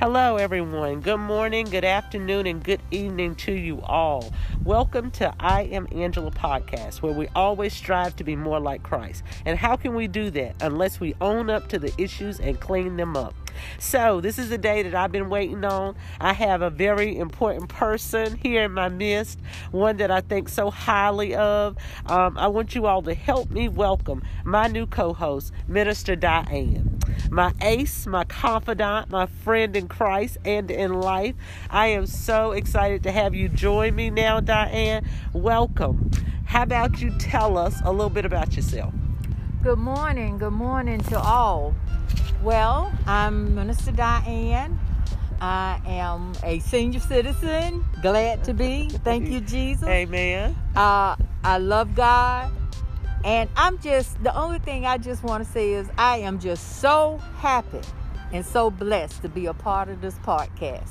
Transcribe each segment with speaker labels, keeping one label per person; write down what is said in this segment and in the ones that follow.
Speaker 1: Hello, everyone. Good morning, good afternoon, and good evening to you all. Welcome to I Am Angela podcast, where we always strive to be more like Christ. And how can we do that unless we own up to the issues and clean them up? So, this is the day that I've been waiting on. I have a very important person here in my midst, one that I think so highly of. Um, I want you all to help me welcome my new co host, Minister Diane. My ace, my confidant, my friend in Christ and in life. I am so excited to have you join me now, Diane. Welcome. How about you tell us a little bit about yourself?
Speaker 2: Good morning. Good morning to all. Well, I'm Minister Diane. I am a senior citizen. Glad to be. Thank you, Jesus.
Speaker 1: Amen.
Speaker 2: Uh, I love God. And I'm just, the only thing I just want to say is I am just so happy and so blessed to be a part of this podcast.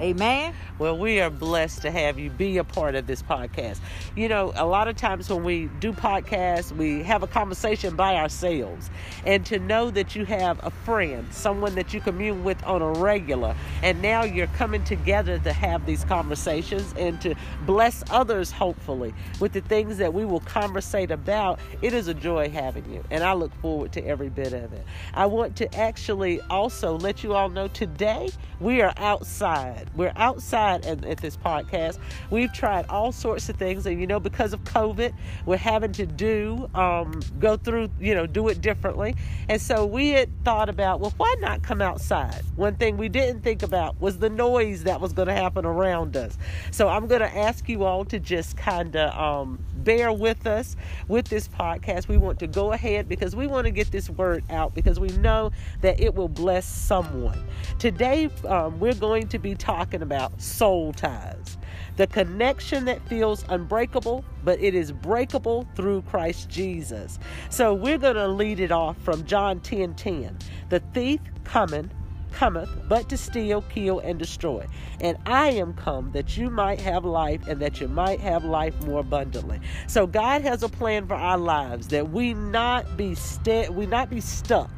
Speaker 2: Amen.
Speaker 1: Well, we are blessed to have you be a part of this podcast. You know, a lot of times when we do podcasts, we have a conversation by ourselves. And to know that you have a friend, someone that you commune with on a regular, and now you're coming together to have these conversations and to bless others, hopefully, with the things that we will conversate about, it is a joy having you. And I look forward to every bit of it. I want to actually also let you all know today we are outside. We're outside at, at, this podcast. We've tried all sorts of things, and you know, because of COVID, we're having to do um, go through, you know, do it differently. And so we had thought about, well, why not come outside? One thing we didn't think about was the noise that was going to happen around us. So I'm going to ask you all to just kind of um, bear with us with this podcast. We want to go ahead because we want to get this word out because we know that it will bless someone. Today, um, we're going to be talking about soul ties. The connection that feels unbreakable, but it is breakable through Christ Jesus. So we're going to lead it off from John 10 10. The thief coming cometh but to steal, kill, and destroy. And I am come that you might have life and that you might have life more abundantly. So God has a plan for our lives that we not be st- we not be stuck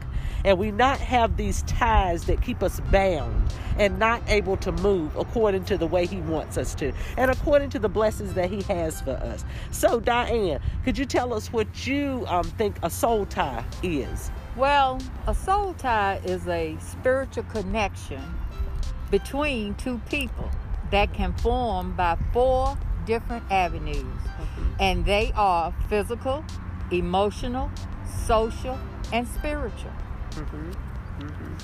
Speaker 1: and we not have these ties that keep us bound and not able to move according to the way he wants us to and according to the blessings that he has for us. So Diane, could you tell us what you um, think a soul tie is?
Speaker 2: Well, a soul tie is a spiritual connection between two people that can form by four different avenues. Mm-hmm. And they are physical, emotional, social, and spiritual. Mm-hmm.
Speaker 1: Mm-hmm.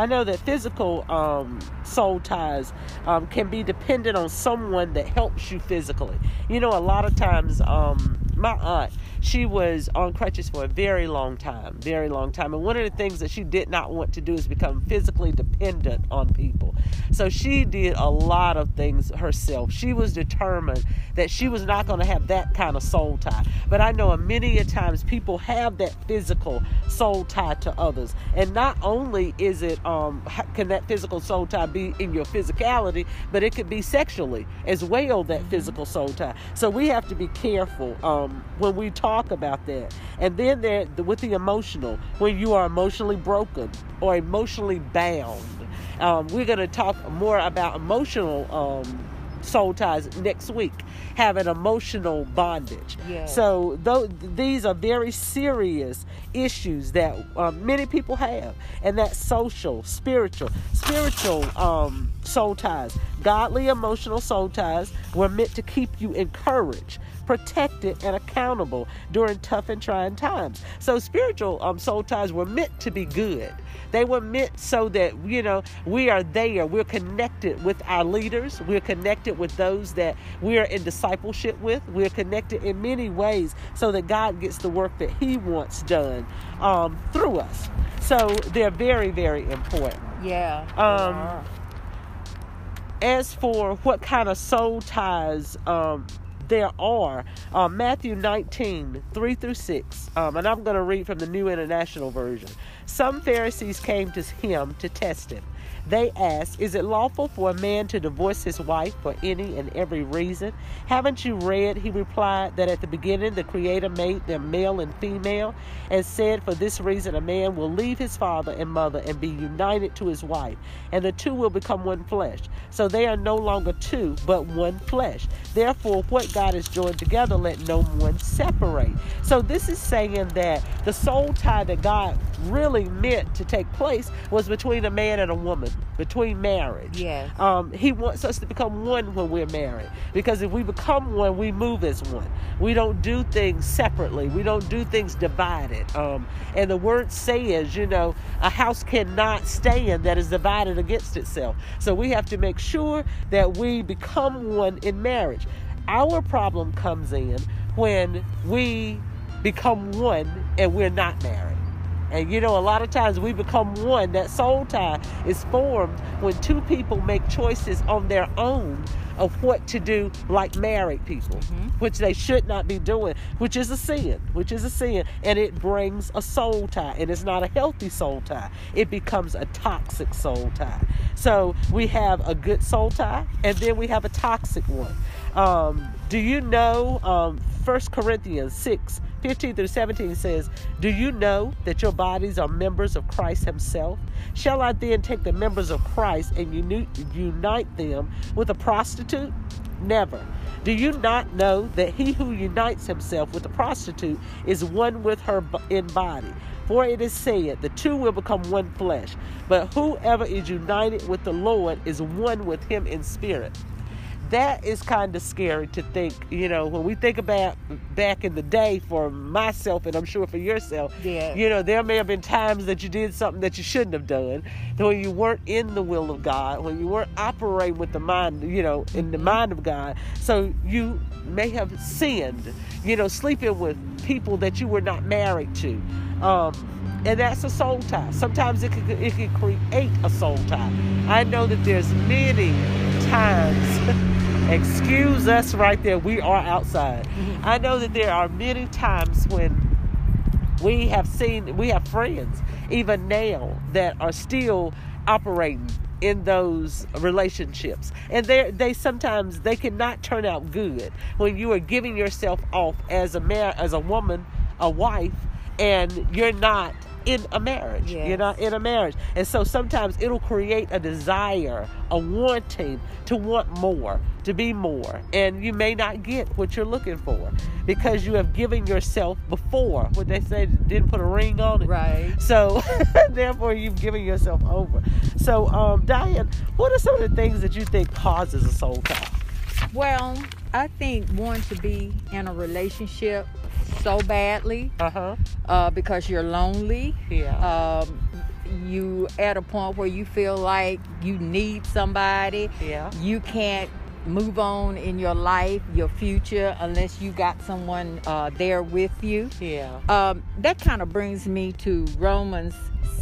Speaker 1: I know that physical um, soul ties um, can be dependent on someone that helps you physically. You know, a lot of times, um, my aunt, she was on crutches for a very long time, very long time. And one of the things that she did not want to do is become physically dependent on people. So she did a lot of things herself. She was determined that she was not going to have that kind of soul tie. But I know many a times people have that physical soul tie to others. And not only is it um, can that physical soul tie be in your physicality, but it could be sexually as well. That physical soul tie. So we have to be careful um, when we talk talk about that. And then there, with the emotional, when you are emotionally broken or emotionally bound, um, we're going to talk more about emotional um, soul ties next week have an emotional bondage. So th- these are very serious issues that um, many people have and that social spiritual spiritual um, soul ties godly emotional soul ties were meant to keep you encouraged protected and accountable during tough and trying times. So spiritual um, soul ties were meant to be good. They were meant so that, you know, we are there. We're connected with our leaders. We're connected with those that we are in discipleship with. We're connected in many ways so that God gets the work that He wants done um, through us. So they're very, very important.
Speaker 2: Yeah.
Speaker 1: Um, as for what kind of soul ties um, there are. Uh, Matthew 19, 3 through 6. Um, and I'm going to read from the New International Version. Some Pharisees came to him to test him. They asked, Is it lawful for a man to divorce his wife for any and every reason? Haven't you read, he replied, that at the beginning the Creator made them male and female, and said, For this reason a man will leave his father and mother and be united to his wife, and the two will become one flesh. So they are no longer two, but one flesh. Therefore, what God has joined together, let no one separate. So this is saying that the soul tie that God really meant to take place was between a man and a woman, between marriage.
Speaker 2: Yes.
Speaker 1: Um, he wants us to become one when we're married. Because if we become one, we move as one. We don't do things separately. We don't do things divided. Um, and the word says, you know, a house cannot stand that is divided against itself. So we have to make sure that we become one in marriage. Our problem comes in when we become one and we're not married. And you know, a lot of times we become one. That soul tie is formed when two people make choices on their own of what to do, like married people,
Speaker 2: Mm-hmm.
Speaker 1: which they should not be doing, which is a sin, which is a sin. And it brings a soul tie. And it's not a healthy soul tie, it becomes a toxic soul tie. So we have a good soul tie, and then we have a toxic one. Um, do you know um, 1 Corinthians 6 15 through 17 says, Do you know that your bodies are members of Christ Himself? Shall I then take the members of Christ and unite them with a prostitute? Never. Do you not know that he who unites himself with a prostitute is one with her in body? For it is said, the two will become one flesh. But whoever is united with the Lord is one with him in spirit that is kind of scary to think you know when we think about back in the day for myself and i'm sure for yourself
Speaker 2: Yeah.
Speaker 1: you know there may have been times that you did something that you shouldn't have done when you weren't in the will of god when you weren't operating with the mind you know in the mind of god so you may have sinned you know sleeping with people that you were not married to um, and that's a soul tie. Sometimes it can it can create a soul tie. I know that there's many times. excuse us right there. We are outside. Mm-hmm. I know that there are many times when we have seen we have friends even now that are still operating in those relationships and they they sometimes they cannot turn out good when you are giving yourself off as a man as a woman a wife and you're not in a marriage you're not in a marriage. And so sometimes it'll create a desire a wanting to want more to be more. And you may not get what you're looking for because you have given yourself before. What they say didn't put a ring on it.
Speaker 2: Right.
Speaker 1: so therefore you've given yourself over. So um diane what are some of the things that you think causes a soul tie?
Speaker 2: Well, I think wanting to be in a relationship so badly
Speaker 1: uh-huh
Speaker 2: uh, because you're lonely.
Speaker 1: yeah
Speaker 2: Um, you at a point where you feel like you need somebody.
Speaker 1: yeah
Speaker 2: You can't move on in your life, your future, unless you got someone uh, there with you.
Speaker 1: yeah
Speaker 2: Um, that kind of brings me to Romans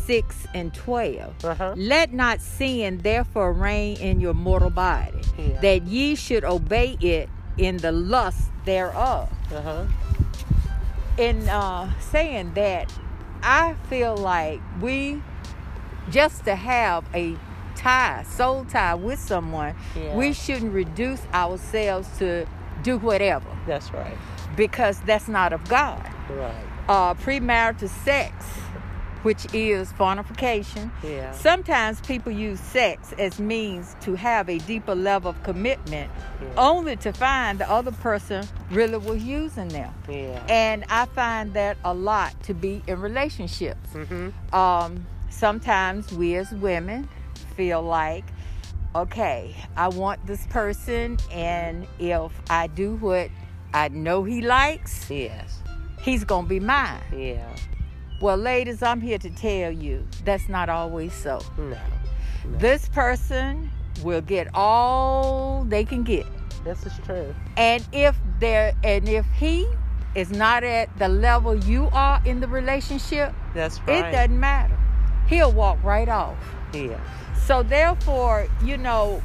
Speaker 2: 6 and 12.
Speaker 1: uh-huh
Speaker 2: Let not sin therefore reign in your mortal body,
Speaker 1: Yeah.
Speaker 2: that ye should obey it in the lust thereof.
Speaker 1: uh-huh
Speaker 2: In uh, saying that, I feel like we just to have a tie, soul tie with someone,
Speaker 1: Yeah.
Speaker 2: we shouldn't reduce ourselves to do whatever
Speaker 1: that's right
Speaker 2: because that's not of God.
Speaker 1: right
Speaker 2: Uh, premarital sex, which is fornication,
Speaker 1: yeah
Speaker 2: Sometimes people use sex as means to have a deeper level of commitment,
Speaker 1: Yeah.
Speaker 2: only to find the other person really was using them.
Speaker 1: yeah
Speaker 2: And I find that a lot to be in relationships.
Speaker 1: mm-hmm
Speaker 2: Um, sometimes we as women feel like, okay, I want this person, and if I do what I know he likes,
Speaker 1: yes
Speaker 2: he's gonna be mine.
Speaker 1: yeah
Speaker 2: Well, ladies, I'm here to tell you that's not always so.
Speaker 1: no
Speaker 2: This person will get all they can get.
Speaker 1: this is true
Speaker 2: And if they're and if he is not at the level you are in the relationship,
Speaker 1: that's right
Speaker 2: it doesn't matter. He'll walk right off.
Speaker 1: yeah
Speaker 2: So therefore, you know,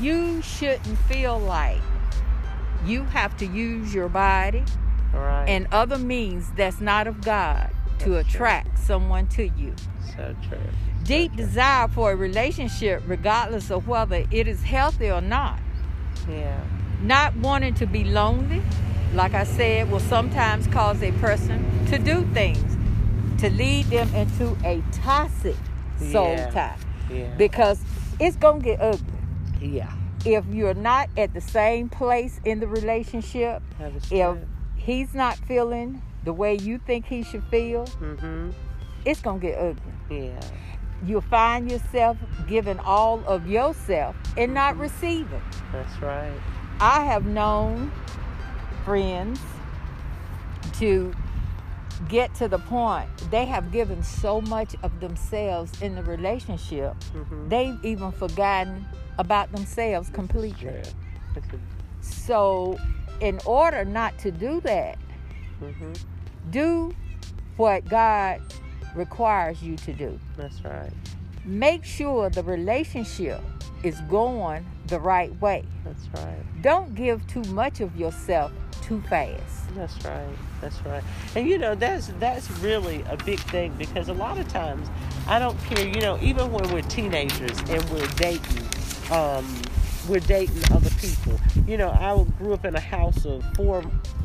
Speaker 2: you shouldn't feel like you have to use your body
Speaker 1: right
Speaker 2: and other means that's not of God to
Speaker 1: That's true.
Speaker 2: attract someone to you.
Speaker 1: So true.
Speaker 2: Deep
Speaker 1: true.
Speaker 2: desire for a relationship, regardless of whether it is healthy or not.
Speaker 1: Yeah.
Speaker 2: Not wanting to be lonely, like I said, will sometimes cause a person to do things to lead them into a toxic soul
Speaker 1: Yeah.
Speaker 2: tie
Speaker 1: Yeah.
Speaker 2: because it's going to get ugly.
Speaker 1: yeah.
Speaker 2: If you're not at the same place in the relationship, if he's not feeling the way you think he should feel,
Speaker 1: Mm-hmm.
Speaker 2: it's going to get ugly.
Speaker 1: Yeah.
Speaker 2: You'll find yourself giving all of yourself and not receiving.
Speaker 1: That's right.
Speaker 2: I have known friends to get to the point they have given so much of themselves in the relationship,
Speaker 1: Mm-hmm.
Speaker 2: they've even forgotten about themselves completely.
Speaker 1: A-
Speaker 2: So, in order not to do that,
Speaker 1: mhm.
Speaker 2: Do what God requires you to do.
Speaker 1: That's right.
Speaker 2: Make sure the relationship is going the right way.
Speaker 1: That's right.
Speaker 2: Don't give too much of yourself too fast.
Speaker 1: That's right. That's right. And you know, that's that's really a big thing because a lot of times I don't care, you know, even when we're teenagers and we're dating, um, we're dating other people. You know, I grew up in a house of four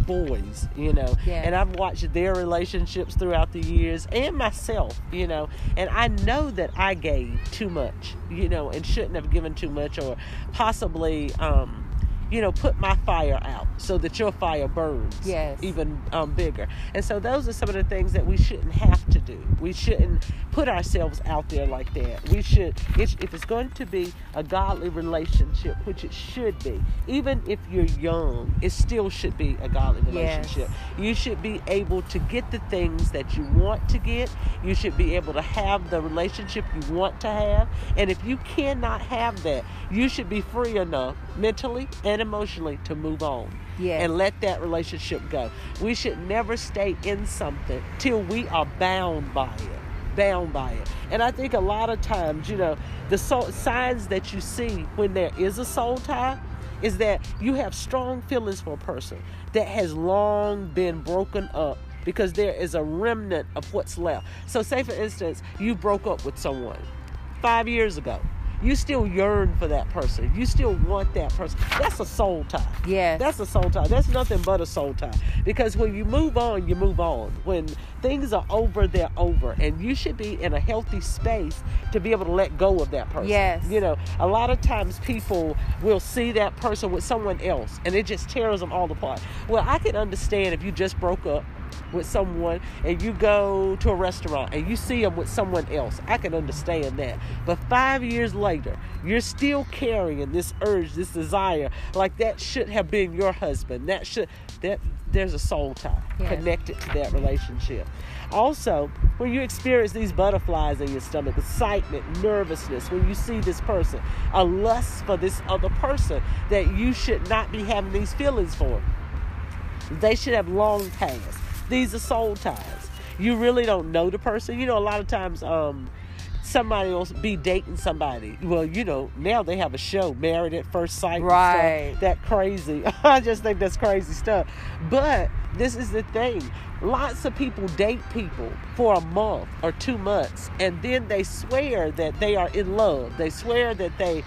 Speaker 1: boys, you know, and I've watched their relationships throughout the years and myself, you know, and I know that I gave too much, you know, and shouldn't have given too much or possibly um you know, put my fire out so that your fire burns
Speaker 2: Yes.
Speaker 1: even um, bigger. And so those are some of the things that we shouldn't have to do. We shouldn't put ourselves out there like that. We should, if if it's going to be a godly relationship, which it should be, even if you're young, it still should be a godly
Speaker 2: Yes.
Speaker 1: relationship. You should be able to get the things that you want to get. You should be able to have the relationship you want to have. And if you cannot have that, you should be free enough mentally and emotionally to move on
Speaker 2: Yes.
Speaker 1: and let that relationship go. We should never stay in something till we are bound by it. Bound by it. And I think a lot of times, you know, the soul, signs that you see when there is a soul tie is that you have strong feelings for a person that has long been broken up because there is a remnant of what's left. So, say for instance, you broke up with someone five years ago. You still yearn for that person. You still want that person. That's a soul tie.
Speaker 2: Yeah.
Speaker 1: That's a soul tie. That's nothing but a soul tie. Because when you move on, you move on. When things are over, they're over. And you should be in a healthy space to be able to let go of that person.
Speaker 2: Yes.
Speaker 1: You know, a lot of times people will see that person with someone else and it just tears them all apart. Well, I can understand if you just broke up with someone and you go to a restaurant and you see them with someone else. I can understand that. But five years later, you're still carrying this urge, this desire, like that should have been your husband. That should that there's a soul tie
Speaker 2: Yes.
Speaker 1: connected to that relationship. Also, when you experience these butterflies in your stomach, excitement, nervousness, when you see this person, a lust for this other person that you should not be having these feelings for they should have long passed. These are soul ties. You really don't know the person. You know, a lot of times, um, somebody will be dating somebody. Well, you know, now they have a show, Married at First Sight. and stuff.
Speaker 2: Right.
Speaker 1: That crazy. I just think that's crazy stuff. But this is the thing. Lots of people date people for a month or two months, and then they swear that they are in love. They swear that they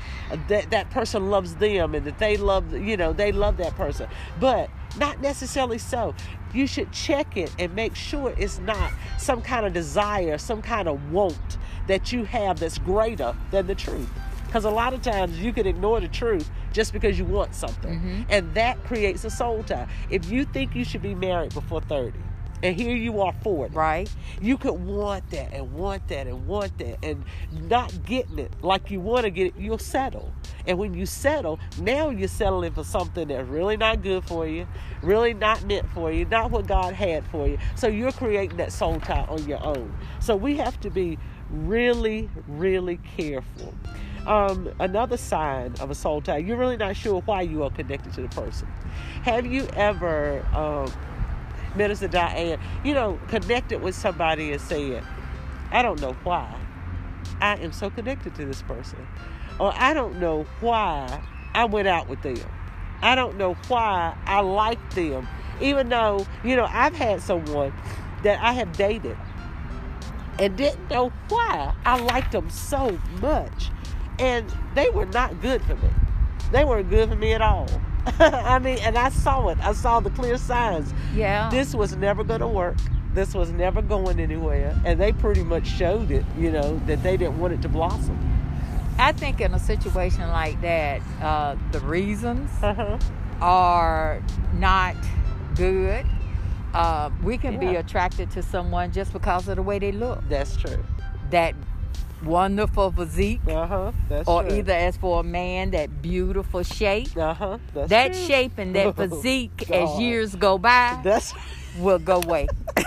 Speaker 1: that that person loves them, and that they love you know they love that person. But not necessarily so. You should check it and make sure it's not some kind of desire, some kind of want that you have that's greater than the truth. Because a lot of times you can ignore the truth just because you want something. Mm-hmm. And that creates a soul tie. If you think you should be married before 30, and here you are 40,
Speaker 2: Right.
Speaker 1: you could want that and want that and want that and not getting it like you want to get it, you'll settle. And when you settle, now you're settling for something that's really not good for you, really not meant for you, not what God had for you. So you're creating that soul tie on your own. So we have to be really, really careful. Um, another sign of a soul tie, you're really not sure why you are connected to the person. Have you ever um, Minister Diane, you know, connected with somebody and said, I don't know why I am so connected to this person. Or I don't know why I went out with them. I don't know why I like them. Even though, you know, I've had someone that I have dated and didn't know why I liked them so much. And they were not good for me. They weren't good for me at all. I mean, and I saw it. I saw the clear signs.
Speaker 2: Yeah.
Speaker 1: This was never going to work. This was never going anywhere. And they pretty much showed it, you know, that they didn't want it to blossom.
Speaker 2: I think in a situation like that, uh, the reasons
Speaker 1: Uh-huh.
Speaker 2: are not good. Uh, we can be attracted to someone just because of the way they look.
Speaker 1: That's true.
Speaker 2: That wonderful physique,
Speaker 1: Uh-huh.
Speaker 2: Or
Speaker 1: true.
Speaker 2: either as for a man, that beautiful shape.
Speaker 1: Uh-huh.
Speaker 2: That
Speaker 1: true.
Speaker 2: shape and that physique, as years go by,
Speaker 1: That's
Speaker 2: will go away.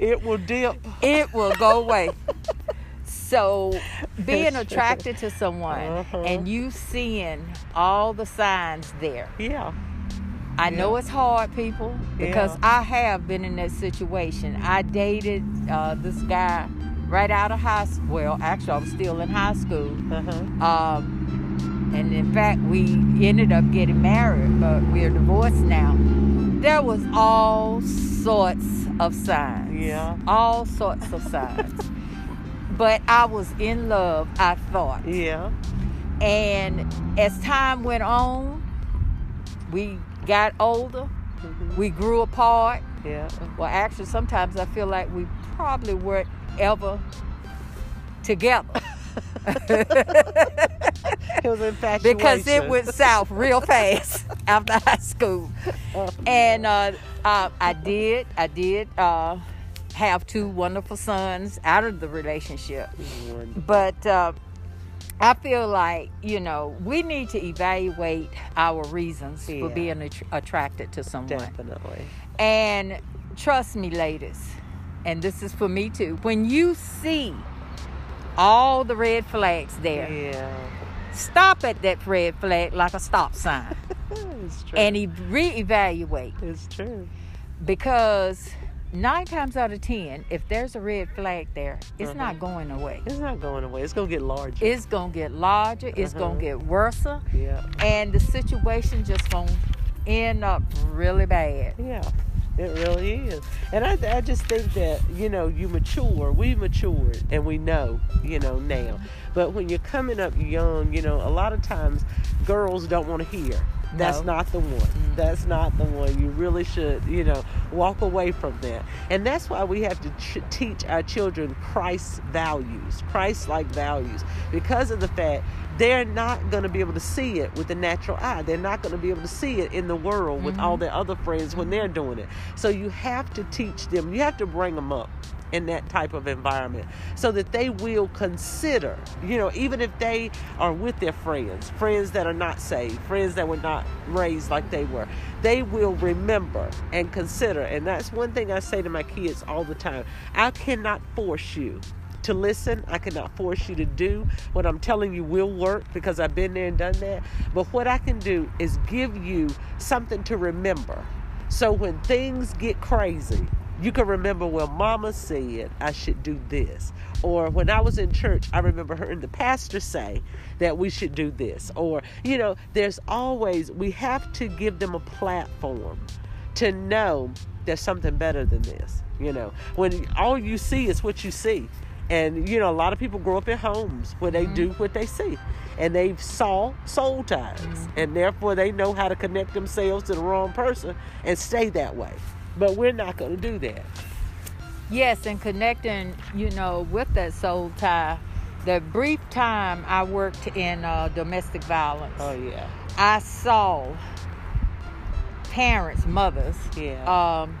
Speaker 1: it will dip.
Speaker 2: it will go away. So, being attracted to someone
Speaker 1: Uh-huh.
Speaker 2: and you seeing all the signs there,
Speaker 1: Yeah.
Speaker 2: I know it's hard, people, because
Speaker 1: Yeah.
Speaker 2: I have been in that situation. I dated uh, this guy right out of high school. Well, actually, I was still in high school.
Speaker 1: Uh-huh.
Speaker 2: Um, and in fact, we ended up getting married, but we're divorced now. There was all sorts of signs.
Speaker 1: Yeah.
Speaker 2: All sorts of signs. but I was in love, I thought.
Speaker 1: Yeah.
Speaker 2: And as time went on, we got older,
Speaker 1: Mhm.
Speaker 2: we grew apart.
Speaker 1: Yeah.
Speaker 2: Well, actually, sometimes I feel like we probably weren't ever together
Speaker 1: It was infatuation.
Speaker 2: because it went south real fast after high school. And uh, uh, I did, I did uh, have two wonderful sons out of the relationship. But uh, I feel like, you know, we need to evaluate our reasons
Speaker 1: Yeah.
Speaker 2: for being attr attracted to someone.
Speaker 1: Definitely.
Speaker 2: And trust me, ladies, and this is for me too, when you see all the red flags there,
Speaker 1: Yeah.
Speaker 2: stop at that red flag like a stop sign
Speaker 1: It's true.
Speaker 2: and e- reevaluate
Speaker 1: it's true.
Speaker 2: because nine times out of ten, if there's a red flag there, it's not
Speaker 1: Mhm.
Speaker 2: going away.
Speaker 1: It's not going away. It's gonna get larger.
Speaker 2: It's gonna get larger. It's
Speaker 1: Uh-huh.
Speaker 2: gonna get worse,
Speaker 1: yeah.
Speaker 2: and the situation just gonna end up really bad.
Speaker 1: Yeah. It really is. And I, I just think that, you know, you mature. We matured and we know, you know, now. But when you're coming up young, you know, a lot of times girls don't want to hear. That's
Speaker 2: No.
Speaker 1: not the one. Mm. That's not the one. You really should, you know, walk away from that. And that's why we have to ch- teach our children Christ's values, Christ like values, because of the fact they're not going to be able to see it with the natural eye. They're not going to be able to see it in the world with all mm-hmm. their other friends when they're doing it. So you have to teach them, you have to bring them up in that type of environment so that they will consider, you know, even if they are with their friends, friends that are not saved, friends that were not raised like they were, they will remember and consider. And that's one thing I say to my kids all the time I cannot force you to listen. I cannot force you to do what I'm telling you will work because I've been there and done that. But what I can do is give you something to remember. So when things get crazy, you can remember, well, mama said I should do this. Or when I was in church, I remember hearing the pastor say that we should do this. Or, you know, there's always, we have to give them a platform to know there's something better than this. You know, when all you see is what you see. And, you know, a lot of people grow up in homes where they do mm-hmm. what they see. And they saw soul ties. And therefore they know how to connect themselves to the wrong person and stay that way. But we're not going to do that.
Speaker 2: Yes, and connecting, you know, with that soul tie. The brief time I worked in uh, domestic violence,
Speaker 1: Oh, yeah.
Speaker 2: I saw parents, mothers,
Speaker 1: Yeah.
Speaker 2: um,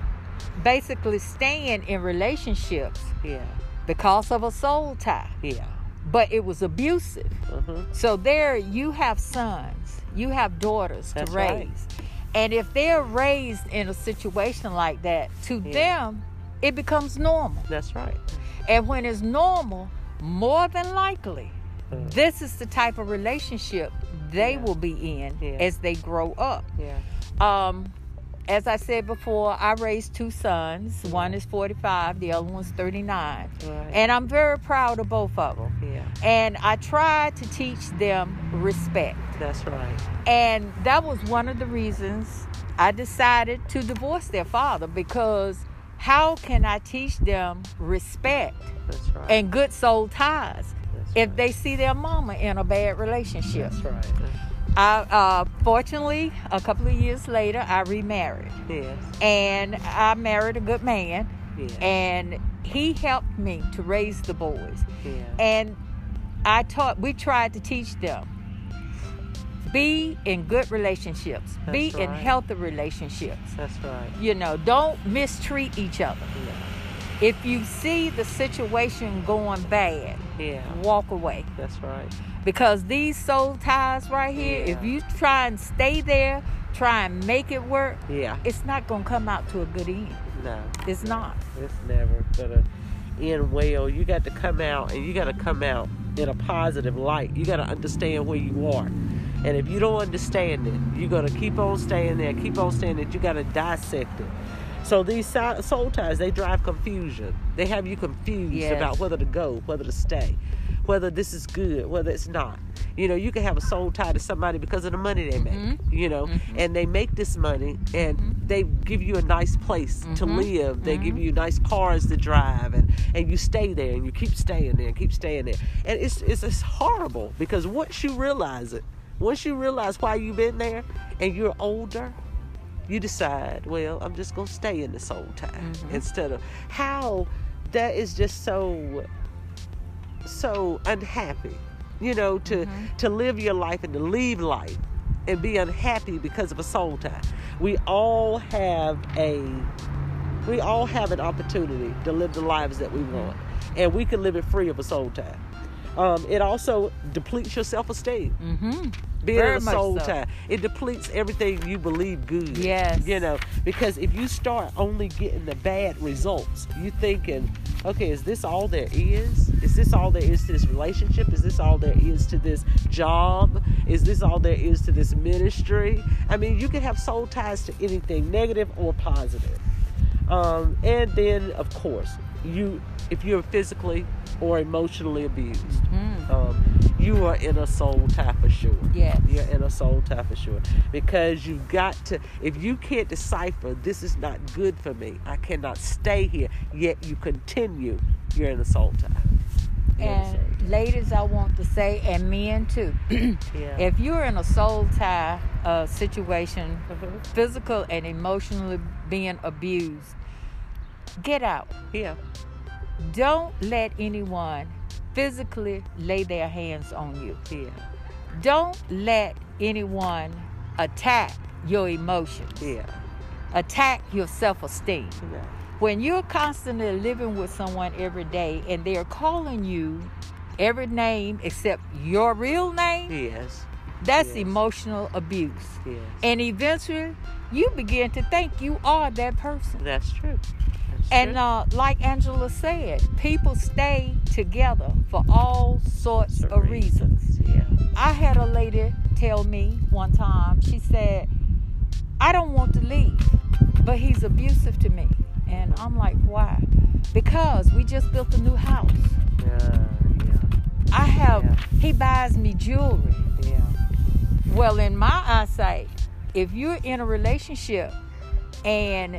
Speaker 2: basically staying in relationships
Speaker 1: yeah.
Speaker 2: because of a soul tie,
Speaker 1: Yeah.
Speaker 2: but it was abusive.
Speaker 1: Uh-huh.
Speaker 2: So there you have sons, you have daughters
Speaker 1: That's
Speaker 2: to
Speaker 1: right.
Speaker 2: And if they're raised in a situation like that, to
Speaker 1: Yeah.
Speaker 2: them, it becomes normal.
Speaker 1: That's right.
Speaker 2: And when it's normal, more than likely,
Speaker 1: Uh,
Speaker 2: this is the type of relationship they
Speaker 1: Yeah.
Speaker 2: will be in
Speaker 1: Yeah.
Speaker 2: as they grow up.
Speaker 1: yeah.
Speaker 2: Um, as I said before, I raised two sons. One is 45, the other one's 39.
Speaker 1: Right.
Speaker 2: And I'm very proud of both of them.
Speaker 1: yeah.
Speaker 2: And I try to teach them respect.
Speaker 1: That's right.
Speaker 2: And that was one of the reasons I decided to divorce their father because how can I teach them respect
Speaker 1: That's right.
Speaker 2: and good soul ties
Speaker 1: That's
Speaker 2: if
Speaker 1: right.
Speaker 2: they see their mama in a bad relationship?
Speaker 1: That's right.
Speaker 2: I uh, fortunately a couple of years later I remarried
Speaker 1: Yes.
Speaker 2: and I married a good man
Speaker 1: Yes.
Speaker 2: and he helped me to raise the boys
Speaker 1: yeah.
Speaker 2: and I taught we tried to teach them be in good relationships be
Speaker 1: That's
Speaker 2: in healthy relationships
Speaker 1: That's right.
Speaker 2: you know don't mistreat each other
Speaker 1: Yeah.
Speaker 2: if you see the situation going bad
Speaker 1: Yeah.
Speaker 2: walk away
Speaker 1: That's right.
Speaker 2: Because these soul ties right here if you try and stay there try and make it work
Speaker 1: Yeah.
Speaker 2: it's not going to come out to a good end
Speaker 1: No.
Speaker 2: it's not
Speaker 1: It's never gonna end well. You got to come out and you got to come out in a positive light. You got to understand where you are. And if you don't understand it, you're going to keep on staying there, keep on staying it. You got to dissect it. So these soul ties, they drive confusion. They have you confused
Speaker 2: Yes.
Speaker 1: about whether to go, whether to stay, whether this is good, whether it's not. You know, you can have a soul tie to somebody because of the money they make,
Speaker 2: Mhm.
Speaker 1: you know,
Speaker 2: Mhm.
Speaker 1: and they make this money and they give you a nice place to
Speaker 2: Mhm.
Speaker 1: live. They give
Speaker 2: Mhm.
Speaker 1: you nice cars to drive and, and you stay there and you keep staying there and keep staying there. And it's, it's, it's horrible because once you realize it, once you realize why you've been there and you're older, you decide, well, I'm just going to stay in the soul tie
Speaker 2: Mhm.
Speaker 1: instead of how that is just so, so unhappy, you know, to,
Speaker 2: Mhm.
Speaker 1: to live your life and to leave life and be unhappy because of a soul tie. We all have a we all have an opportunity to live the lives that we want, and we can live it free of a soul tie. Um, it also depletes your self-esteem.
Speaker 2: mm-hmm.
Speaker 1: Being
Speaker 2: Very
Speaker 1: a soul
Speaker 2: so.
Speaker 1: tie, it depletes everything you believe good.
Speaker 2: Yes.
Speaker 1: you know, because if you start only getting the bad results, you thinking, okay, is this all there is? Is this all there is to this relationship? Is this all there is to this job? Is this all there is to this ministry? I mean, you can have soul ties to anything, negative or positive. Um, and then, of course, you if you're physically or emotionally abused,
Speaker 2: Mm.
Speaker 1: You are in a soul tie for sure.
Speaker 2: Yes.
Speaker 1: You're in a soul tie for sure. Because you've got to, if you can't decipher, this is not good for me, I cannot stay here, yet you continue, you're in a soul tie. You're in soul
Speaker 2: And ladies, I want to say, and men too,
Speaker 1: yeah.
Speaker 2: if you're in a soul tie uh, situation,
Speaker 1: Mhm.
Speaker 2: physical and emotionally being abused, get out.
Speaker 1: yeah.
Speaker 2: Don't let anyone physically lay their hands on you.
Speaker 1: Yeah.
Speaker 2: Don't let anyone attack your emotions,
Speaker 1: Yeah.
Speaker 2: attack your self esteem.
Speaker 1: Yeah.
Speaker 2: When you're constantly living with someone every day and they're calling you every name except your real name,
Speaker 1: Yes.
Speaker 2: that's
Speaker 1: Yes.
Speaker 2: emotional abuse.
Speaker 1: Yes.
Speaker 2: And eventually, you begin to think you are that person.
Speaker 1: That's true. That's
Speaker 2: And
Speaker 1: true.
Speaker 2: uh, like Angela said, people stay together for all sorts
Speaker 1: For
Speaker 2: of reasons.
Speaker 1: Yeah.
Speaker 2: I had a lady tell me one time, she said, I don't want to leave, but he's abusive to me. And I'm like, why? Because we just built a new house.
Speaker 1: Yeah. yeah.
Speaker 2: I have,
Speaker 1: Yeah.
Speaker 2: he buys me jewelry.
Speaker 1: Yeah.
Speaker 2: Well, in my eyesight, if you're in a relationship and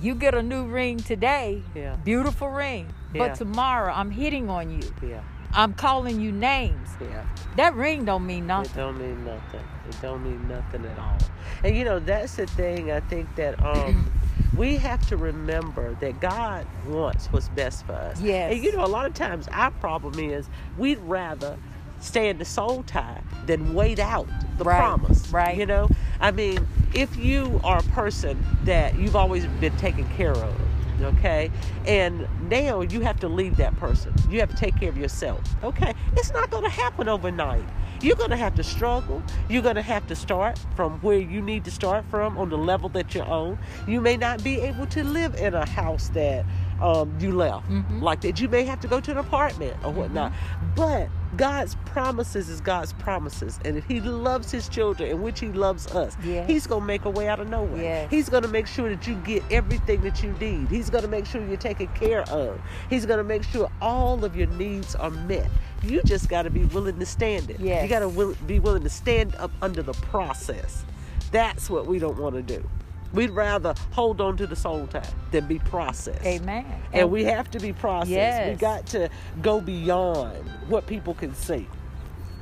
Speaker 2: you get a new ring today,
Speaker 1: Yeah.
Speaker 2: beautiful ring,
Speaker 1: Yeah.
Speaker 2: but tomorrow I'm hitting on you.
Speaker 1: Yeah.
Speaker 2: I'm calling you names.
Speaker 1: Yeah.
Speaker 2: That ring don't mean nothing.
Speaker 1: It don't mean nothing. It don't mean nothing at all. And you know, that's the thing I think that um we have to remember that God wants what's best for us.
Speaker 2: Yes.
Speaker 1: And you know, a lot of times our problem is we'd rather stay in the soul tie than wait out the
Speaker 2: Right,
Speaker 1: promise.
Speaker 2: right.
Speaker 1: You know? I mean, if you are a person that you've always been taken care of, okay, and now you have to leave that person. You have to take care of yourself. Okay. It's not gonna happen overnight. You're going to have to struggle. You're going to have to start from where you need to start from on the level that you're on. You may not be able to live in a house that um, you left
Speaker 2: Mhm.
Speaker 1: like that. You may have to go to an apartment or whatnot.
Speaker 2: Mm-hmm.
Speaker 1: But God's promises is God's promises. And if He loves His children, in which He loves us,
Speaker 2: Yes.
Speaker 1: He's going to make a way out of nowhere.
Speaker 2: Yes.
Speaker 1: He's going to make sure that you get everything that you need. He's going to make sure you're taken care of. He's going to make sure all of your needs are met. You just got to be willing to stand it.
Speaker 2: Yes.
Speaker 1: You got to will, be willing to stand up under the process. That's what we don't want to do. We'd rather hold on to the soul tie than be processed.
Speaker 2: Amen.
Speaker 1: And we have to be processed.
Speaker 2: Yes.
Speaker 1: We got to go beyond what people can see.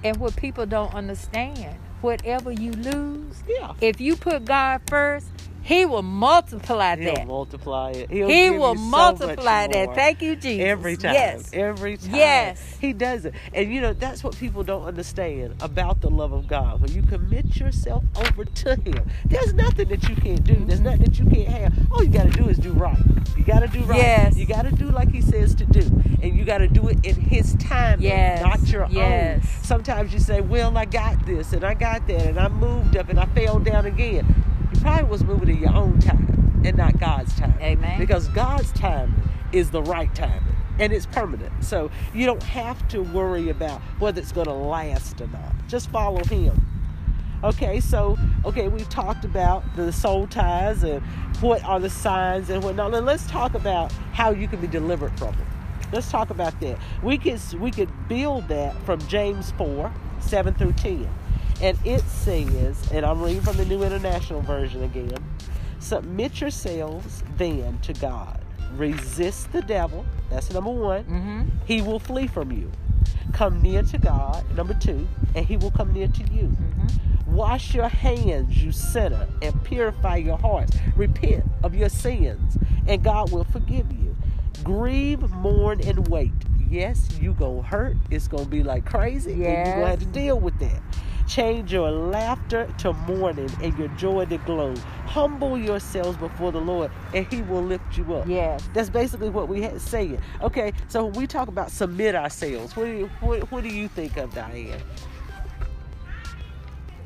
Speaker 2: and what people don't understand, whatever you lose,
Speaker 1: Yeah.
Speaker 2: if you put God first, He will multiply
Speaker 1: He'll
Speaker 2: that.
Speaker 1: multiply it. He'll
Speaker 2: He will
Speaker 1: you so
Speaker 2: multiply that. Thank you, Jesus.
Speaker 1: Every time.
Speaker 2: Yes.
Speaker 1: Every time.
Speaker 2: Yes.
Speaker 1: He does it. And you know, that's what people don't understand about the love of God. When you commit yourself over to Him, there's nothing that you can't do. There's nothing that you can't have. All you got to do is do right. You got to do right.
Speaker 2: Yes.
Speaker 1: You got to do like He says to do. And you got to do it in His time,
Speaker 2: Yes.
Speaker 1: not your
Speaker 2: Yes.
Speaker 1: own. Sometimes you say, Well, I got this and I got that and I moved up and I fell down again. Probably was moving in your own time and not God's time.
Speaker 2: Amen.
Speaker 1: Because God's timing is the right timing and it's permanent. So you don't have to worry about whether it's going to last or not. Just follow Him. Okay, so okay, we've talked about the soul ties and what are the signs and whatnot. Now let's talk about how you can be delivered from them. Let's talk about that. We could we could build that from James four seven through ten, and it says, and I'm reading from the New International Version again. Submit yourselves then to God. Resist the devil. That's number one.
Speaker 2: Mm-hmm.
Speaker 1: He will flee from you. Come near to God. Number two, and He will come near to you.
Speaker 2: Mm-hmm.
Speaker 1: Wash your hands, you sinner, and purify your hearts. Repent of your sins, and God will forgive you. Grieve, mourn, and wait. Yes, you gonna hurt. It's gonna be like crazy, and you gonna have to deal with that. Change your laughter to mourning and your joy to glow. Humble yourselves before the Lord, and He will lift you up.
Speaker 2: Yes.
Speaker 1: That's basically what we had saying. Okay, so when we talk about submit ourselves, what do you what, what do you think of Diane?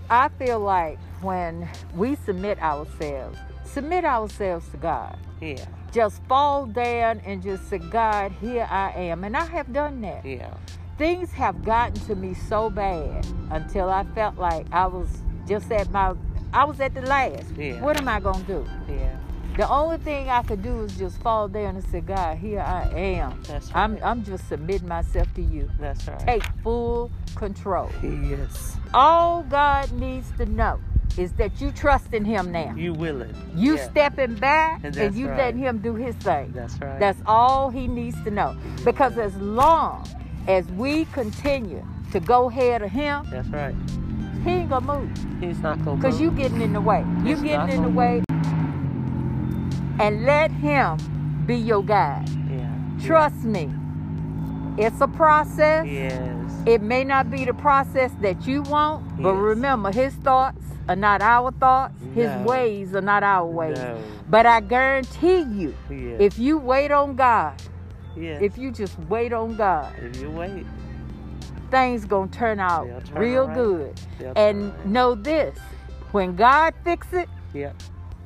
Speaker 2: I feel like when we submit ourselves, submit ourselves to God.
Speaker 1: Yeah,
Speaker 2: Just fall down and just say, God, here I am. And I have done that.
Speaker 1: yeah,
Speaker 2: Things have gotten to me so bad until I felt like I was just at my, I was at the last.
Speaker 1: Yeah.
Speaker 2: What am I going to do?
Speaker 1: yeah.
Speaker 2: The only thing I could do is just fall down and say, God, here I am.
Speaker 1: That's
Speaker 2: I'm. I'm just submitting myself to you.
Speaker 1: That's right.
Speaker 2: Take full control.
Speaker 1: Yes,
Speaker 2: All God needs to know is that you trust in Him now.
Speaker 1: you willing.
Speaker 2: You
Speaker 1: Yeah,
Speaker 2: stepping back
Speaker 1: And
Speaker 2: and, you
Speaker 1: right.
Speaker 2: letting Him do His thing.
Speaker 1: That's right.
Speaker 2: That's all He needs to know. Because as long as we continue to go ahead of Him,
Speaker 1: That's right.
Speaker 2: He ain't gonna move.
Speaker 1: He's not gonna.
Speaker 2: Because you
Speaker 1: move.
Speaker 2: getting in the way. You
Speaker 1: He's
Speaker 2: getting in the way. And let Him be your guide.
Speaker 1: Yeah.
Speaker 2: Trust me. It's a process.
Speaker 1: Yes.
Speaker 2: It may not be the process that you want, but
Speaker 1: Yes.
Speaker 2: remember, His thoughts are not our thoughts. His ways are not our ways.
Speaker 1: No.
Speaker 2: But I guarantee you,
Speaker 1: Yes.
Speaker 2: if you wait on God,
Speaker 1: yes.
Speaker 2: if you just wait on God,
Speaker 1: if you wait,
Speaker 2: things gonna turn out
Speaker 1: turn
Speaker 2: real
Speaker 1: around.
Speaker 2: good.
Speaker 1: they'll
Speaker 2: And know this: when God fix it,
Speaker 1: Yep.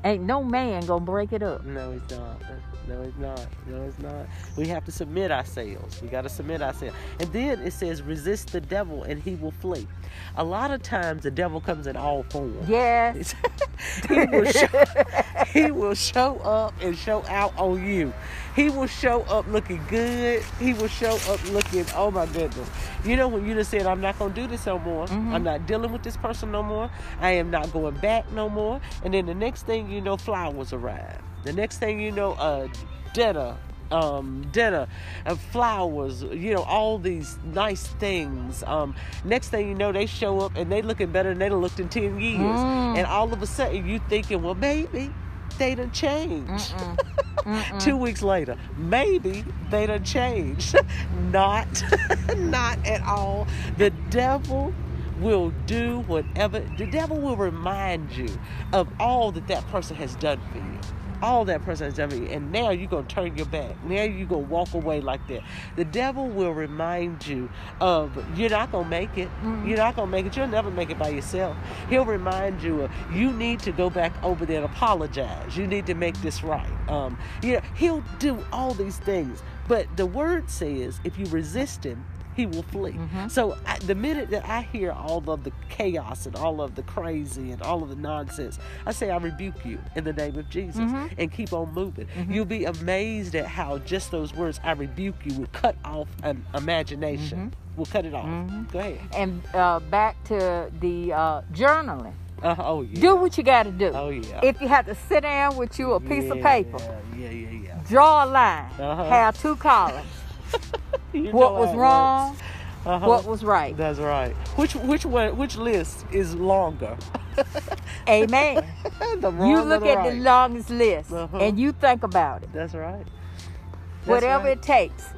Speaker 2: ain't no man gonna break it up.
Speaker 1: No, he's not. No, he's not. No, he's not. We have to submit ourselves. We got to submit ourselves. And then it says, resist the devil and he will flee. A lot of times the devil comes in all forms.
Speaker 2: Yes.
Speaker 1: he will show, he will show up and show out on you. He will show up looking good. He will show up looking, oh my goodness. You know, when you just said, I'm not going to do this no more.
Speaker 2: Mhm.
Speaker 1: I'm not dealing with this person no more. I am not going back no more. And then the next thing you know, flowers arrive. The next thing you know, uh, dinner um, dinner, uh, flowers, you know, all these nice things. Um, next thing you know, they show up and they looking better than they looked in 10 years.
Speaker 2: Mm.
Speaker 1: And all of a sudden you thinking, well, maybe they done changed.
Speaker 2: Mm-mm. Mm-mm.
Speaker 1: Two weeks later, maybe they done changed. not, not at all. The devil will do whatever. The devil will remind you of all that that person has done for you. All that person has done for you. And now you're going to turn your back. Now you're going to walk away like that. The devil will remind you of you're not going to make it.
Speaker 2: Mhm.
Speaker 1: You're not going to make it. You'll never make it by yourself. He'll remind you of you need to go back over there and apologize. You need to make this right. Um, you know, he'll do all these things. But the word says if you resist him, he will flee.
Speaker 2: Mhm.
Speaker 1: So I, the minute that I hear all of the chaos and all of the crazy and all of the nonsense, I say I rebuke you in the name of Jesus
Speaker 2: Mhm.
Speaker 1: and keep on moving.
Speaker 2: Mhm.
Speaker 1: You'll be amazed at how just those words "I rebuke you" will cut off an imagination.
Speaker 2: Mhm.
Speaker 1: We'll cut it off.
Speaker 2: Mhm.
Speaker 1: Go ahead.
Speaker 2: And uh, back to the uh, journaling.
Speaker 1: Uh, oh yeah.
Speaker 2: Do what you got to do.
Speaker 1: Oh yeah.
Speaker 2: If you have to sit down with you a piece of paper,
Speaker 1: Yeah, yeah, yeah.
Speaker 2: draw a line,
Speaker 1: Uh-huh.
Speaker 2: have two columns. What was wrong.
Speaker 1: Uh-huh.
Speaker 2: what was right.
Speaker 1: That's right. Which which one? Which list is longer?
Speaker 2: Amen. you look
Speaker 1: the
Speaker 2: at
Speaker 1: right?
Speaker 2: the longest list
Speaker 1: Uh-huh.
Speaker 2: and you think about it.
Speaker 1: That's right. That's
Speaker 2: Whatever
Speaker 1: right.
Speaker 2: it takes.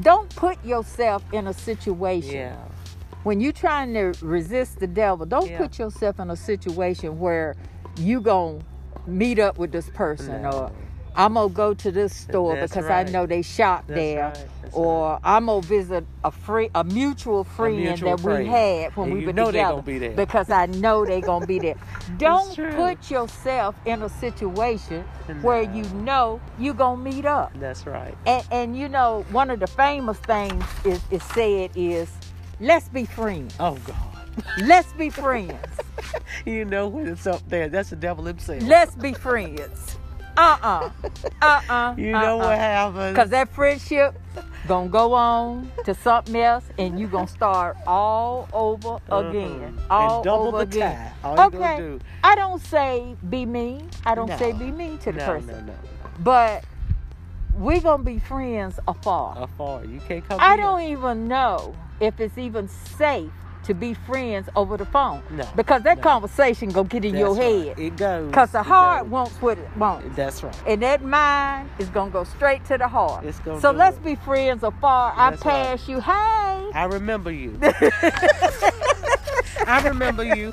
Speaker 2: Don't put yourself in a situation
Speaker 1: Yeah.
Speaker 2: when you're trying to resist the devil. Don't
Speaker 1: Yeah.
Speaker 2: put yourself in a situation where you gonna meet up with this person
Speaker 1: No.
Speaker 2: or I'm gonna go to this store
Speaker 1: That's
Speaker 2: because
Speaker 1: right.
Speaker 2: I know they shop
Speaker 1: That's
Speaker 2: there,
Speaker 1: right.
Speaker 2: Or I'm gonna visit a free a mutual friend
Speaker 1: mutual
Speaker 2: that we had when
Speaker 1: And
Speaker 2: we were together
Speaker 1: be there.
Speaker 2: because I know they're gonna be there. Don't put yourself in a situation where you know you're gonna meet up.
Speaker 1: That's right.
Speaker 2: And, and you know one of the famous things is, is said is let's be friends.
Speaker 1: Oh God.
Speaker 2: Let's be friends.
Speaker 1: You know when it's up there. That's the devil himself.
Speaker 2: Let's be friends. Uh-uh. Uh-uh.
Speaker 1: you know what happens?
Speaker 2: Because that friendship gonna go on to something else and you gonna start all over again.
Speaker 1: Mhm.
Speaker 2: All
Speaker 1: and double
Speaker 2: over
Speaker 1: the
Speaker 2: again.
Speaker 1: tie. All you
Speaker 2: okay.
Speaker 1: do.
Speaker 2: I don't say be mean. I don't
Speaker 1: No.
Speaker 2: say be mean to the
Speaker 1: no,
Speaker 2: person.
Speaker 1: no, no.
Speaker 2: But we gonna be friends afar.
Speaker 1: Afar. You can't come.
Speaker 2: I don't even know if it's even safe to be friends over the phone.
Speaker 1: No,
Speaker 2: Because that
Speaker 1: no.
Speaker 2: conversation gonna get in your
Speaker 1: That's right.
Speaker 2: head.
Speaker 1: It goes.
Speaker 2: Because the heart
Speaker 1: goes.
Speaker 2: wants what it wants.
Speaker 1: That's right.
Speaker 2: And that mind is gonna go straight to the heart.
Speaker 1: It's gonna
Speaker 2: so let's
Speaker 1: it.
Speaker 2: be friends afar. I
Speaker 1: That's right.
Speaker 2: pass you. Hey.
Speaker 1: I remember you. I remember you.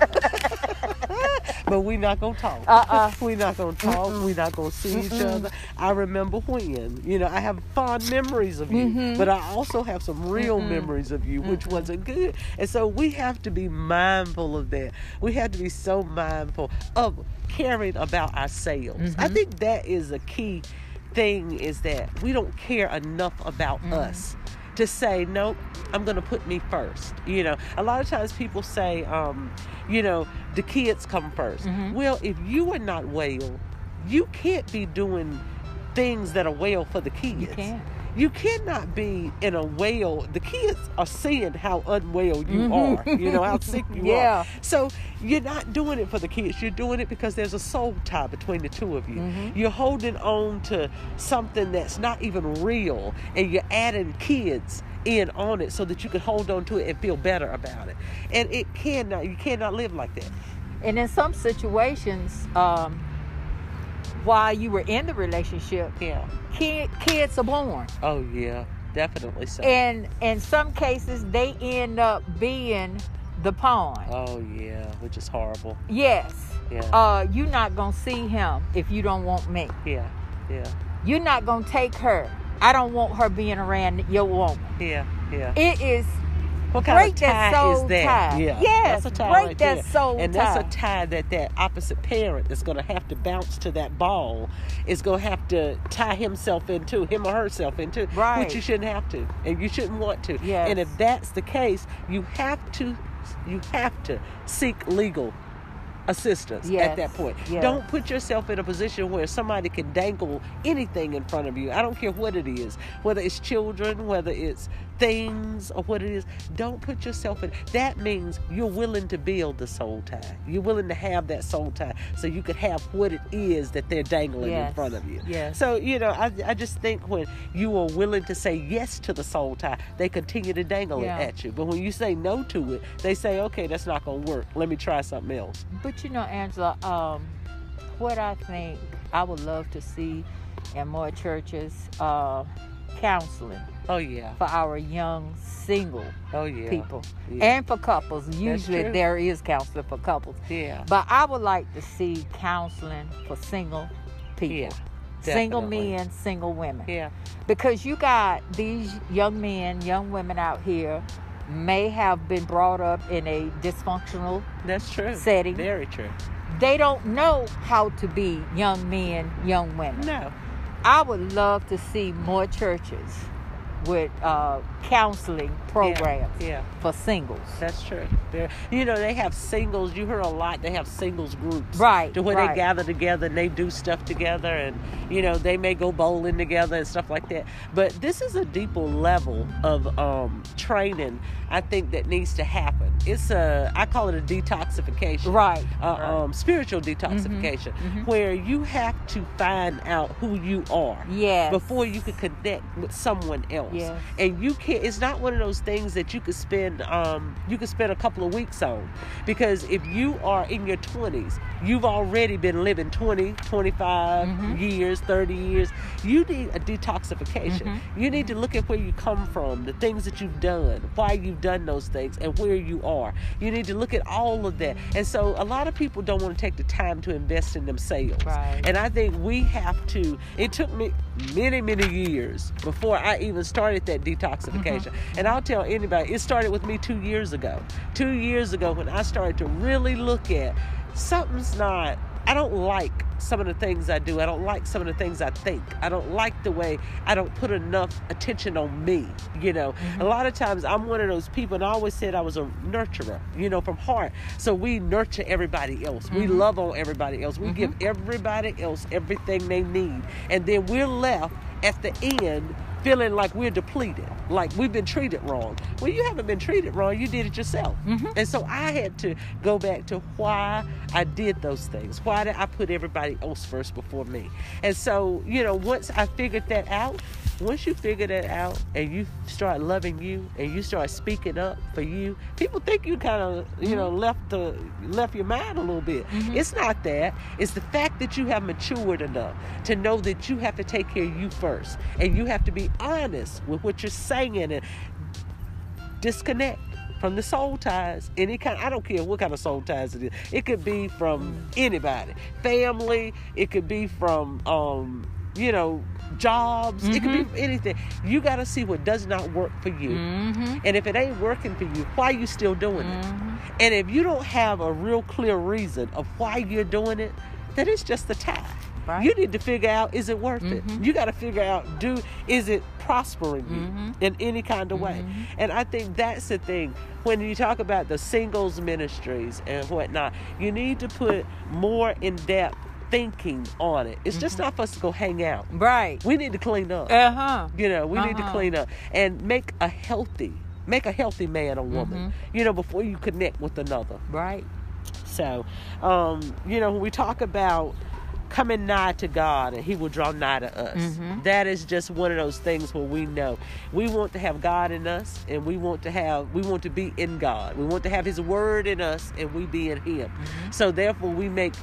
Speaker 1: But we not gonna talk.
Speaker 2: Uh-uh.
Speaker 1: we not gonna talk. we not gonna see each other. I remember when. You know, I have fond memories of you,
Speaker 2: Mm-hmm.
Speaker 1: but I also have some real memories of you, which wasn't good. And so we have to be mindful of that. We have to be so mindful of caring about ourselves.
Speaker 2: Mm-hmm.
Speaker 1: I think that is a key thing is that we don't care enough about
Speaker 2: Mm-hmm.
Speaker 1: us to say nope i'm gonna put me first you know a lot of times people say um you know the kids come 1st
Speaker 2: Mm-hmm.
Speaker 1: well if you are not well you can't be doing things that are well for the kids
Speaker 2: You can't.
Speaker 1: You cannot be in a well the kids are seeing how unwell you are you know how sick you
Speaker 2: Mm-hmm. Yeah.
Speaker 1: are so you're not doing it for the kids you're doing it because there's a soul tie between the two of you
Speaker 2: Mm-hmm.
Speaker 1: you're holding on to something that's not even real and you're adding kids in on it so that you can hold on to it and feel better about it and it cannot you cannot live like that
Speaker 2: And in some situations, um, while you were in the relationship,
Speaker 1: yeah
Speaker 2: kid, kids are born.
Speaker 1: oh yeah definitely so
Speaker 2: And in some cases, they end up being the pawn.
Speaker 1: oh yeah which is horrible
Speaker 2: yes.
Speaker 1: yeah
Speaker 2: Uh, you're not gonna see him if you don't want me.
Speaker 1: yeah yeah
Speaker 2: You're not gonna take her. I don't want her being around your woman.
Speaker 1: yeah yeah
Speaker 2: It is
Speaker 1: What kind
Speaker 2: Break
Speaker 1: of
Speaker 2: that
Speaker 1: tie
Speaker 2: soul
Speaker 1: is that?
Speaker 2: tie.
Speaker 1: Yeah,
Speaker 2: Yes,
Speaker 1: that's a tie
Speaker 2: break
Speaker 1: right
Speaker 2: that
Speaker 1: there.
Speaker 2: soul
Speaker 1: and
Speaker 2: tie.
Speaker 1: that's a tie that that opposite parent is going to have to bounce to that ball. Is going to have to tie himself into him or herself into,
Speaker 2: Right.
Speaker 1: which you shouldn't have to, and you shouldn't want to.
Speaker 2: Yes.
Speaker 1: And if that's the case, you have to, you have to seek legal assistance at that point.
Speaker 2: yes.
Speaker 1: Don't put yourself in a position where somebody can dangle anything in front of you. I don't care what it is, whether it's children, whether it's things or what it is. Don't put yourself in. That means you're willing to build the soul tie. You're willing to have that soul tie so you could have what it is that they're dangling in front of you.
Speaker 2: yes.
Speaker 1: So, you know, I, I just think when you are willing to say yes to the soul tie, they continue to dangle
Speaker 2: Yeah.
Speaker 1: it at you. But when you say no to it, they say, okay, that's not going to work. Let me try something else.
Speaker 2: But you know, Angela, um, what I think I would love to see in more churches, uh, counseling
Speaker 1: Oh, yeah.
Speaker 2: for our young single
Speaker 1: Oh, yeah.
Speaker 2: people
Speaker 1: Yeah.
Speaker 2: and for couples. Usually there is counseling for couples,
Speaker 1: Yeah.
Speaker 2: but I would like to see counseling for single people.
Speaker 1: Yeah.
Speaker 2: Single men, single women.
Speaker 1: Yeah.
Speaker 2: Because you got these young men, young women out here may have been brought up in a dysfunctional
Speaker 1: That's true.
Speaker 2: Setting.
Speaker 1: Very true.
Speaker 2: they don't know how to be young men, young women.
Speaker 1: No.
Speaker 2: I would love to see more churches with uh, counseling programs
Speaker 1: Yeah. yeah.
Speaker 2: for singles.
Speaker 1: That's true. They're, you know, they have singles. You hear a lot. They have singles groups,
Speaker 2: Right,
Speaker 1: To where
Speaker 2: right.
Speaker 1: they gather together and they do stuff together, and you know they may go bowling together and stuff like that. But this is a deeper level of um, training. I think that needs to happen it's a I call it a detoxification.
Speaker 2: Right.
Speaker 1: Uh,
Speaker 2: right.
Speaker 1: Um, spiritual detoxification,
Speaker 2: mhm.
Speaker 1: where you have to find out who you are before you can connect with someone else.
Speaker 2: Yes.
Speaker 1: And you can't. It's not one of those things that you could spend. Um, you could spend a couple of weeks on, because if you are in your twenties, you've already been living 20, 25
Speaker 2: Mhm.
Speaker 1: years, thirty years. You need a detoxification.
Speaker 2: Mhm.
Speaker 1: You need to look at where you come from, the things that you've done, why you've done those things, and where you are. You need to look at all of that. And so, a lot of people don't want to take the time to invest in themselves.
Speaker 2: Right.
Speaker 1: And I think we have to. It took me many, many years before I even started that detoxification. Mm-hmm. And I'll tell anybody, it started with me two years ago. Two years ago, when I started to really look at something's not. I don't like some of the things I do. I don't like some of the things I think. I don't like the way I don't put enough attention on me. You know, mm-hmm. a lot of times I'm one of those people, and I always said I was a nurturer, you know, from heart. So we nurture everybody else. We mm-hmm. love on everybody else. We give everybody else everything they need. And then we're left at the end feeling like we're depleted, like we've been treated wrong. Well, you haven't been treated wrong, you did it yourself. Mm-hmm. And so I had to go back to why I did those things. Why did I put everybody else first before me? And so, you know, once I figured that out, once you figure that out and you start loving you and you start speaking up for you, people think you kind of, you know, mm-hmm. left the left your mind a little bit. Mm-hmm. It's not that. It's the fact that you have matured enough to know that you have to take care of you first and you have to be honest with what you're saying and disconnect from the soul ties. Any kind i don't care what kind of soul ties it is. It could be from anybody family it could be from um you know jobs it could be from anything. You got to see what does not work for you.
Speaker 2: Mm-hmm.
Speaker 1: and if it ain't working for you why you still doing it? And if you don't have a real clear reason of why you're doing it then it's just a tie
Speaker 2: Right.
Speaker 1: you need to figure out is it worth it
Speaker 2: Mhm.
Speaker 1: you got to figure out do is it prospering you
Speaker 2: Mhm.
Speaker 1: in any kind of way
Speaker 2: Mhm.
Speaker 1: and i think that's the thing when you talk about the singles ministries and whatnot you need to put more in-depth thinking on it it's just not for us to go hang out
Speaker 2: Right.
Speaker 1: we need to clean up
Speaker 2: Uh huh.
Speaker 1: you know, we need to
Speaker 2: Uh-huh.
Speaker 1: clean up and make a healthy, make a healthy man or woman. You know, before you connect with another.
Speaker 2: Right.
Speaker 1: So, um, you know, when we talk about coming nigh to God and He will draw nigh to us,
Speaker 2: Mhm.
Speaker 1: that is just one of those things where we know we want to have God in us and we want to have, we want to be in God. We want to have His Word in us and we be in Him. So, therefore, we make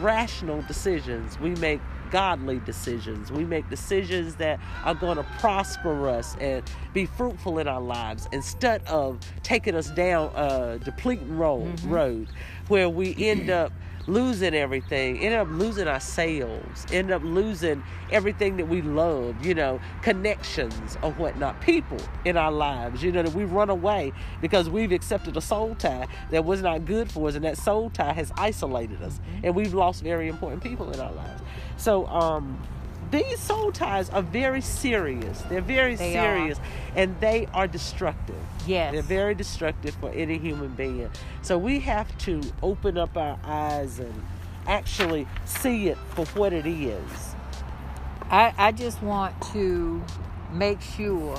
Speaker 1: rational decisions. We make godly decisions. We make decisions that are going to prosper us and be fruitful in our lives instead of taking us down a depleting road, mm-hmm. road where we end up losing everything, end up losing ourselves, end up losing everything that we love, you know, connections or whatnot, people in our lives, you know, that we run away because we've accepted a soul tie that was not good for us, and that soul tie has isolated us, mm-hmm. and we've lost very important people in our lives. So, um, these soul ties are very serious. They're very
Speaker 2: They are.
Speaker 1: serious, and they are destructive.
Speaker 2: Yes.
Speaker 1: They're very destructive for any human being. So we have to open up our eyes and actually see it for what it is.
Speaker 2: I, I just want to make sure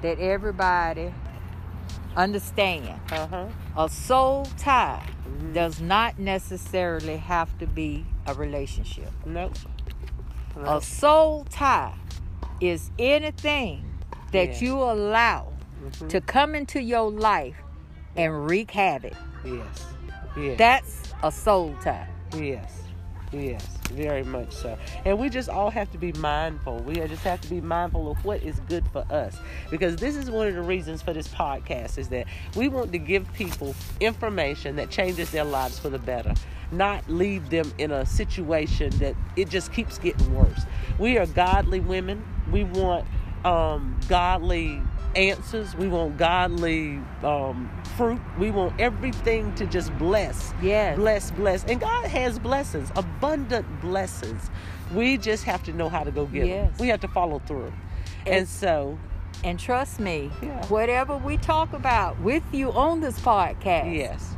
Speaker 2: that everybody understand
Speaker 1: Uh huh.
Speaker 2: a soul tie
Speaker 1: Mm-hmm.
Speaker 2: does not necessarily have to be a relationship.
Speaker 1: Nope.
Speaker 2: A soul tie is anything that
Speaker 1: Yes.
Speaker 2: you allow
Speaker 1: Mhm.
Speaker 2: to come into your life and wreak havoc.
Speaker 1: Yes. Yes.
Speaker 2: That's a soul tie.
Speaker 1: Yes, yes, very much so. And we just all have to be mindful. We just have to be mindful of what is good for us. Because this is one of the reasons for this podcast is that we want to give people information that changes their lives for the better, not leave them in a situation that it just keeps getting worse. We are godly women. We want um, godly answers. We want godly um, fruit. We want everything to just bless
Speaker 2: Yes.
Speaker 1: bless, bless. And God has blessings, abundant blessings. We just have to know how to go get
Speaker 2: Yes.
Speaker 1: them. We have to follow through. And,
Speaker 2: And-
Speaker 1: so,
Speaker 2: And trust me,
Speaker 1: Yeah.
Speaker 2: whatever we talk about with you on this podcast,
Speaker 1: yes,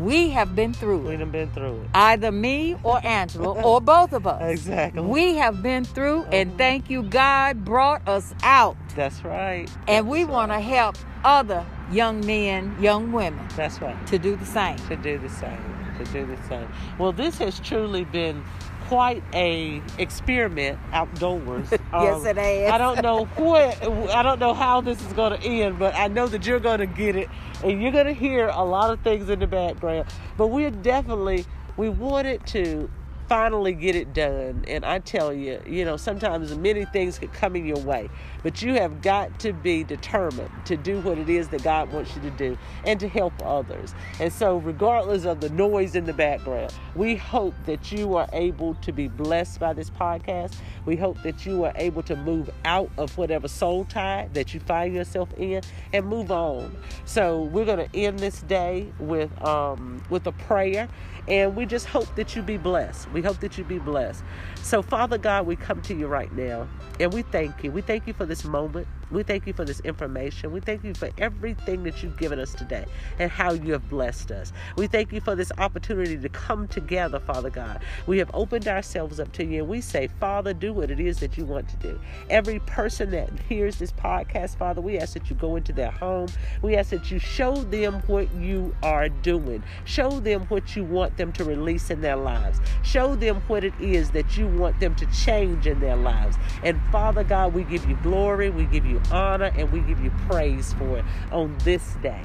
Speaker 2: we have been through
Speaker 1: We
Speaker 2: it.
Speaker 1: done been through it.
Speaker 2: Either me or Angela or both of us.
Speaker 1: Exactly.
Speaker 2: We have been through,
Speaker 1: Mhm.
Speaker 2: and thank you, God brought us out.
Speaker 1: That's right.
Speaker 2: And we
Speaker 1: That's
Speaker 2: want to help other young men, young women
Speaker 1: That's right.
Speaker 2: to do the same.
Speaker 1: To do the same. To do the same. Well, this has truly been quite a experiment outdoors.
Speaker 2: Yes, um, it is.
Speaker 1: I don't know what. I don't know how this is going to end, but I know that you're going to get it, and you're going to hear a lot of things in the background. But we're definitely we wanted to finally get it done. And i tell you you know sometimes many things could come in your way but you have got to be determined to do what it is that god wants you to do and to help others. And so regardless of the noise in the background we hope that you are able to be blessed by this podcast. We hope that you are able to move out of whatever soul tie that you find yourself in and move on. So we're going to end this day with um with a prayer and we just hope that you be blessed. We hope that you be blessed. So, Father God, we come to you right now and we thank you. We thank you for this moment. We thank you for this information. We thank you for everything that you've given us today and how you have blessed us. We thank you for this opportunity to come together, Father God. We have opened ourselves up to you and we say, Father, do what it is that you want to do. Every person that hears this podcast, Father, we ask that you go into their home. We ask that you show them what you are doing. Show them what you want them to release in their lives. Show them what it is that you want them to change in their lives. And Father God, we give you glory, we give you honor, and we give you praise for it on this day.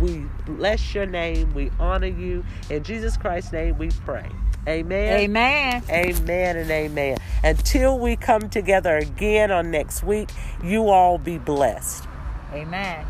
Speaker 1: We bless your name, we honor you. In Jesus Christ's name we pray. Amen.
Speaker 2: Amen.
Speaker 1: Amen and amen. Until we come together again on next week, you all be blessed.
Speaker 2: Amen.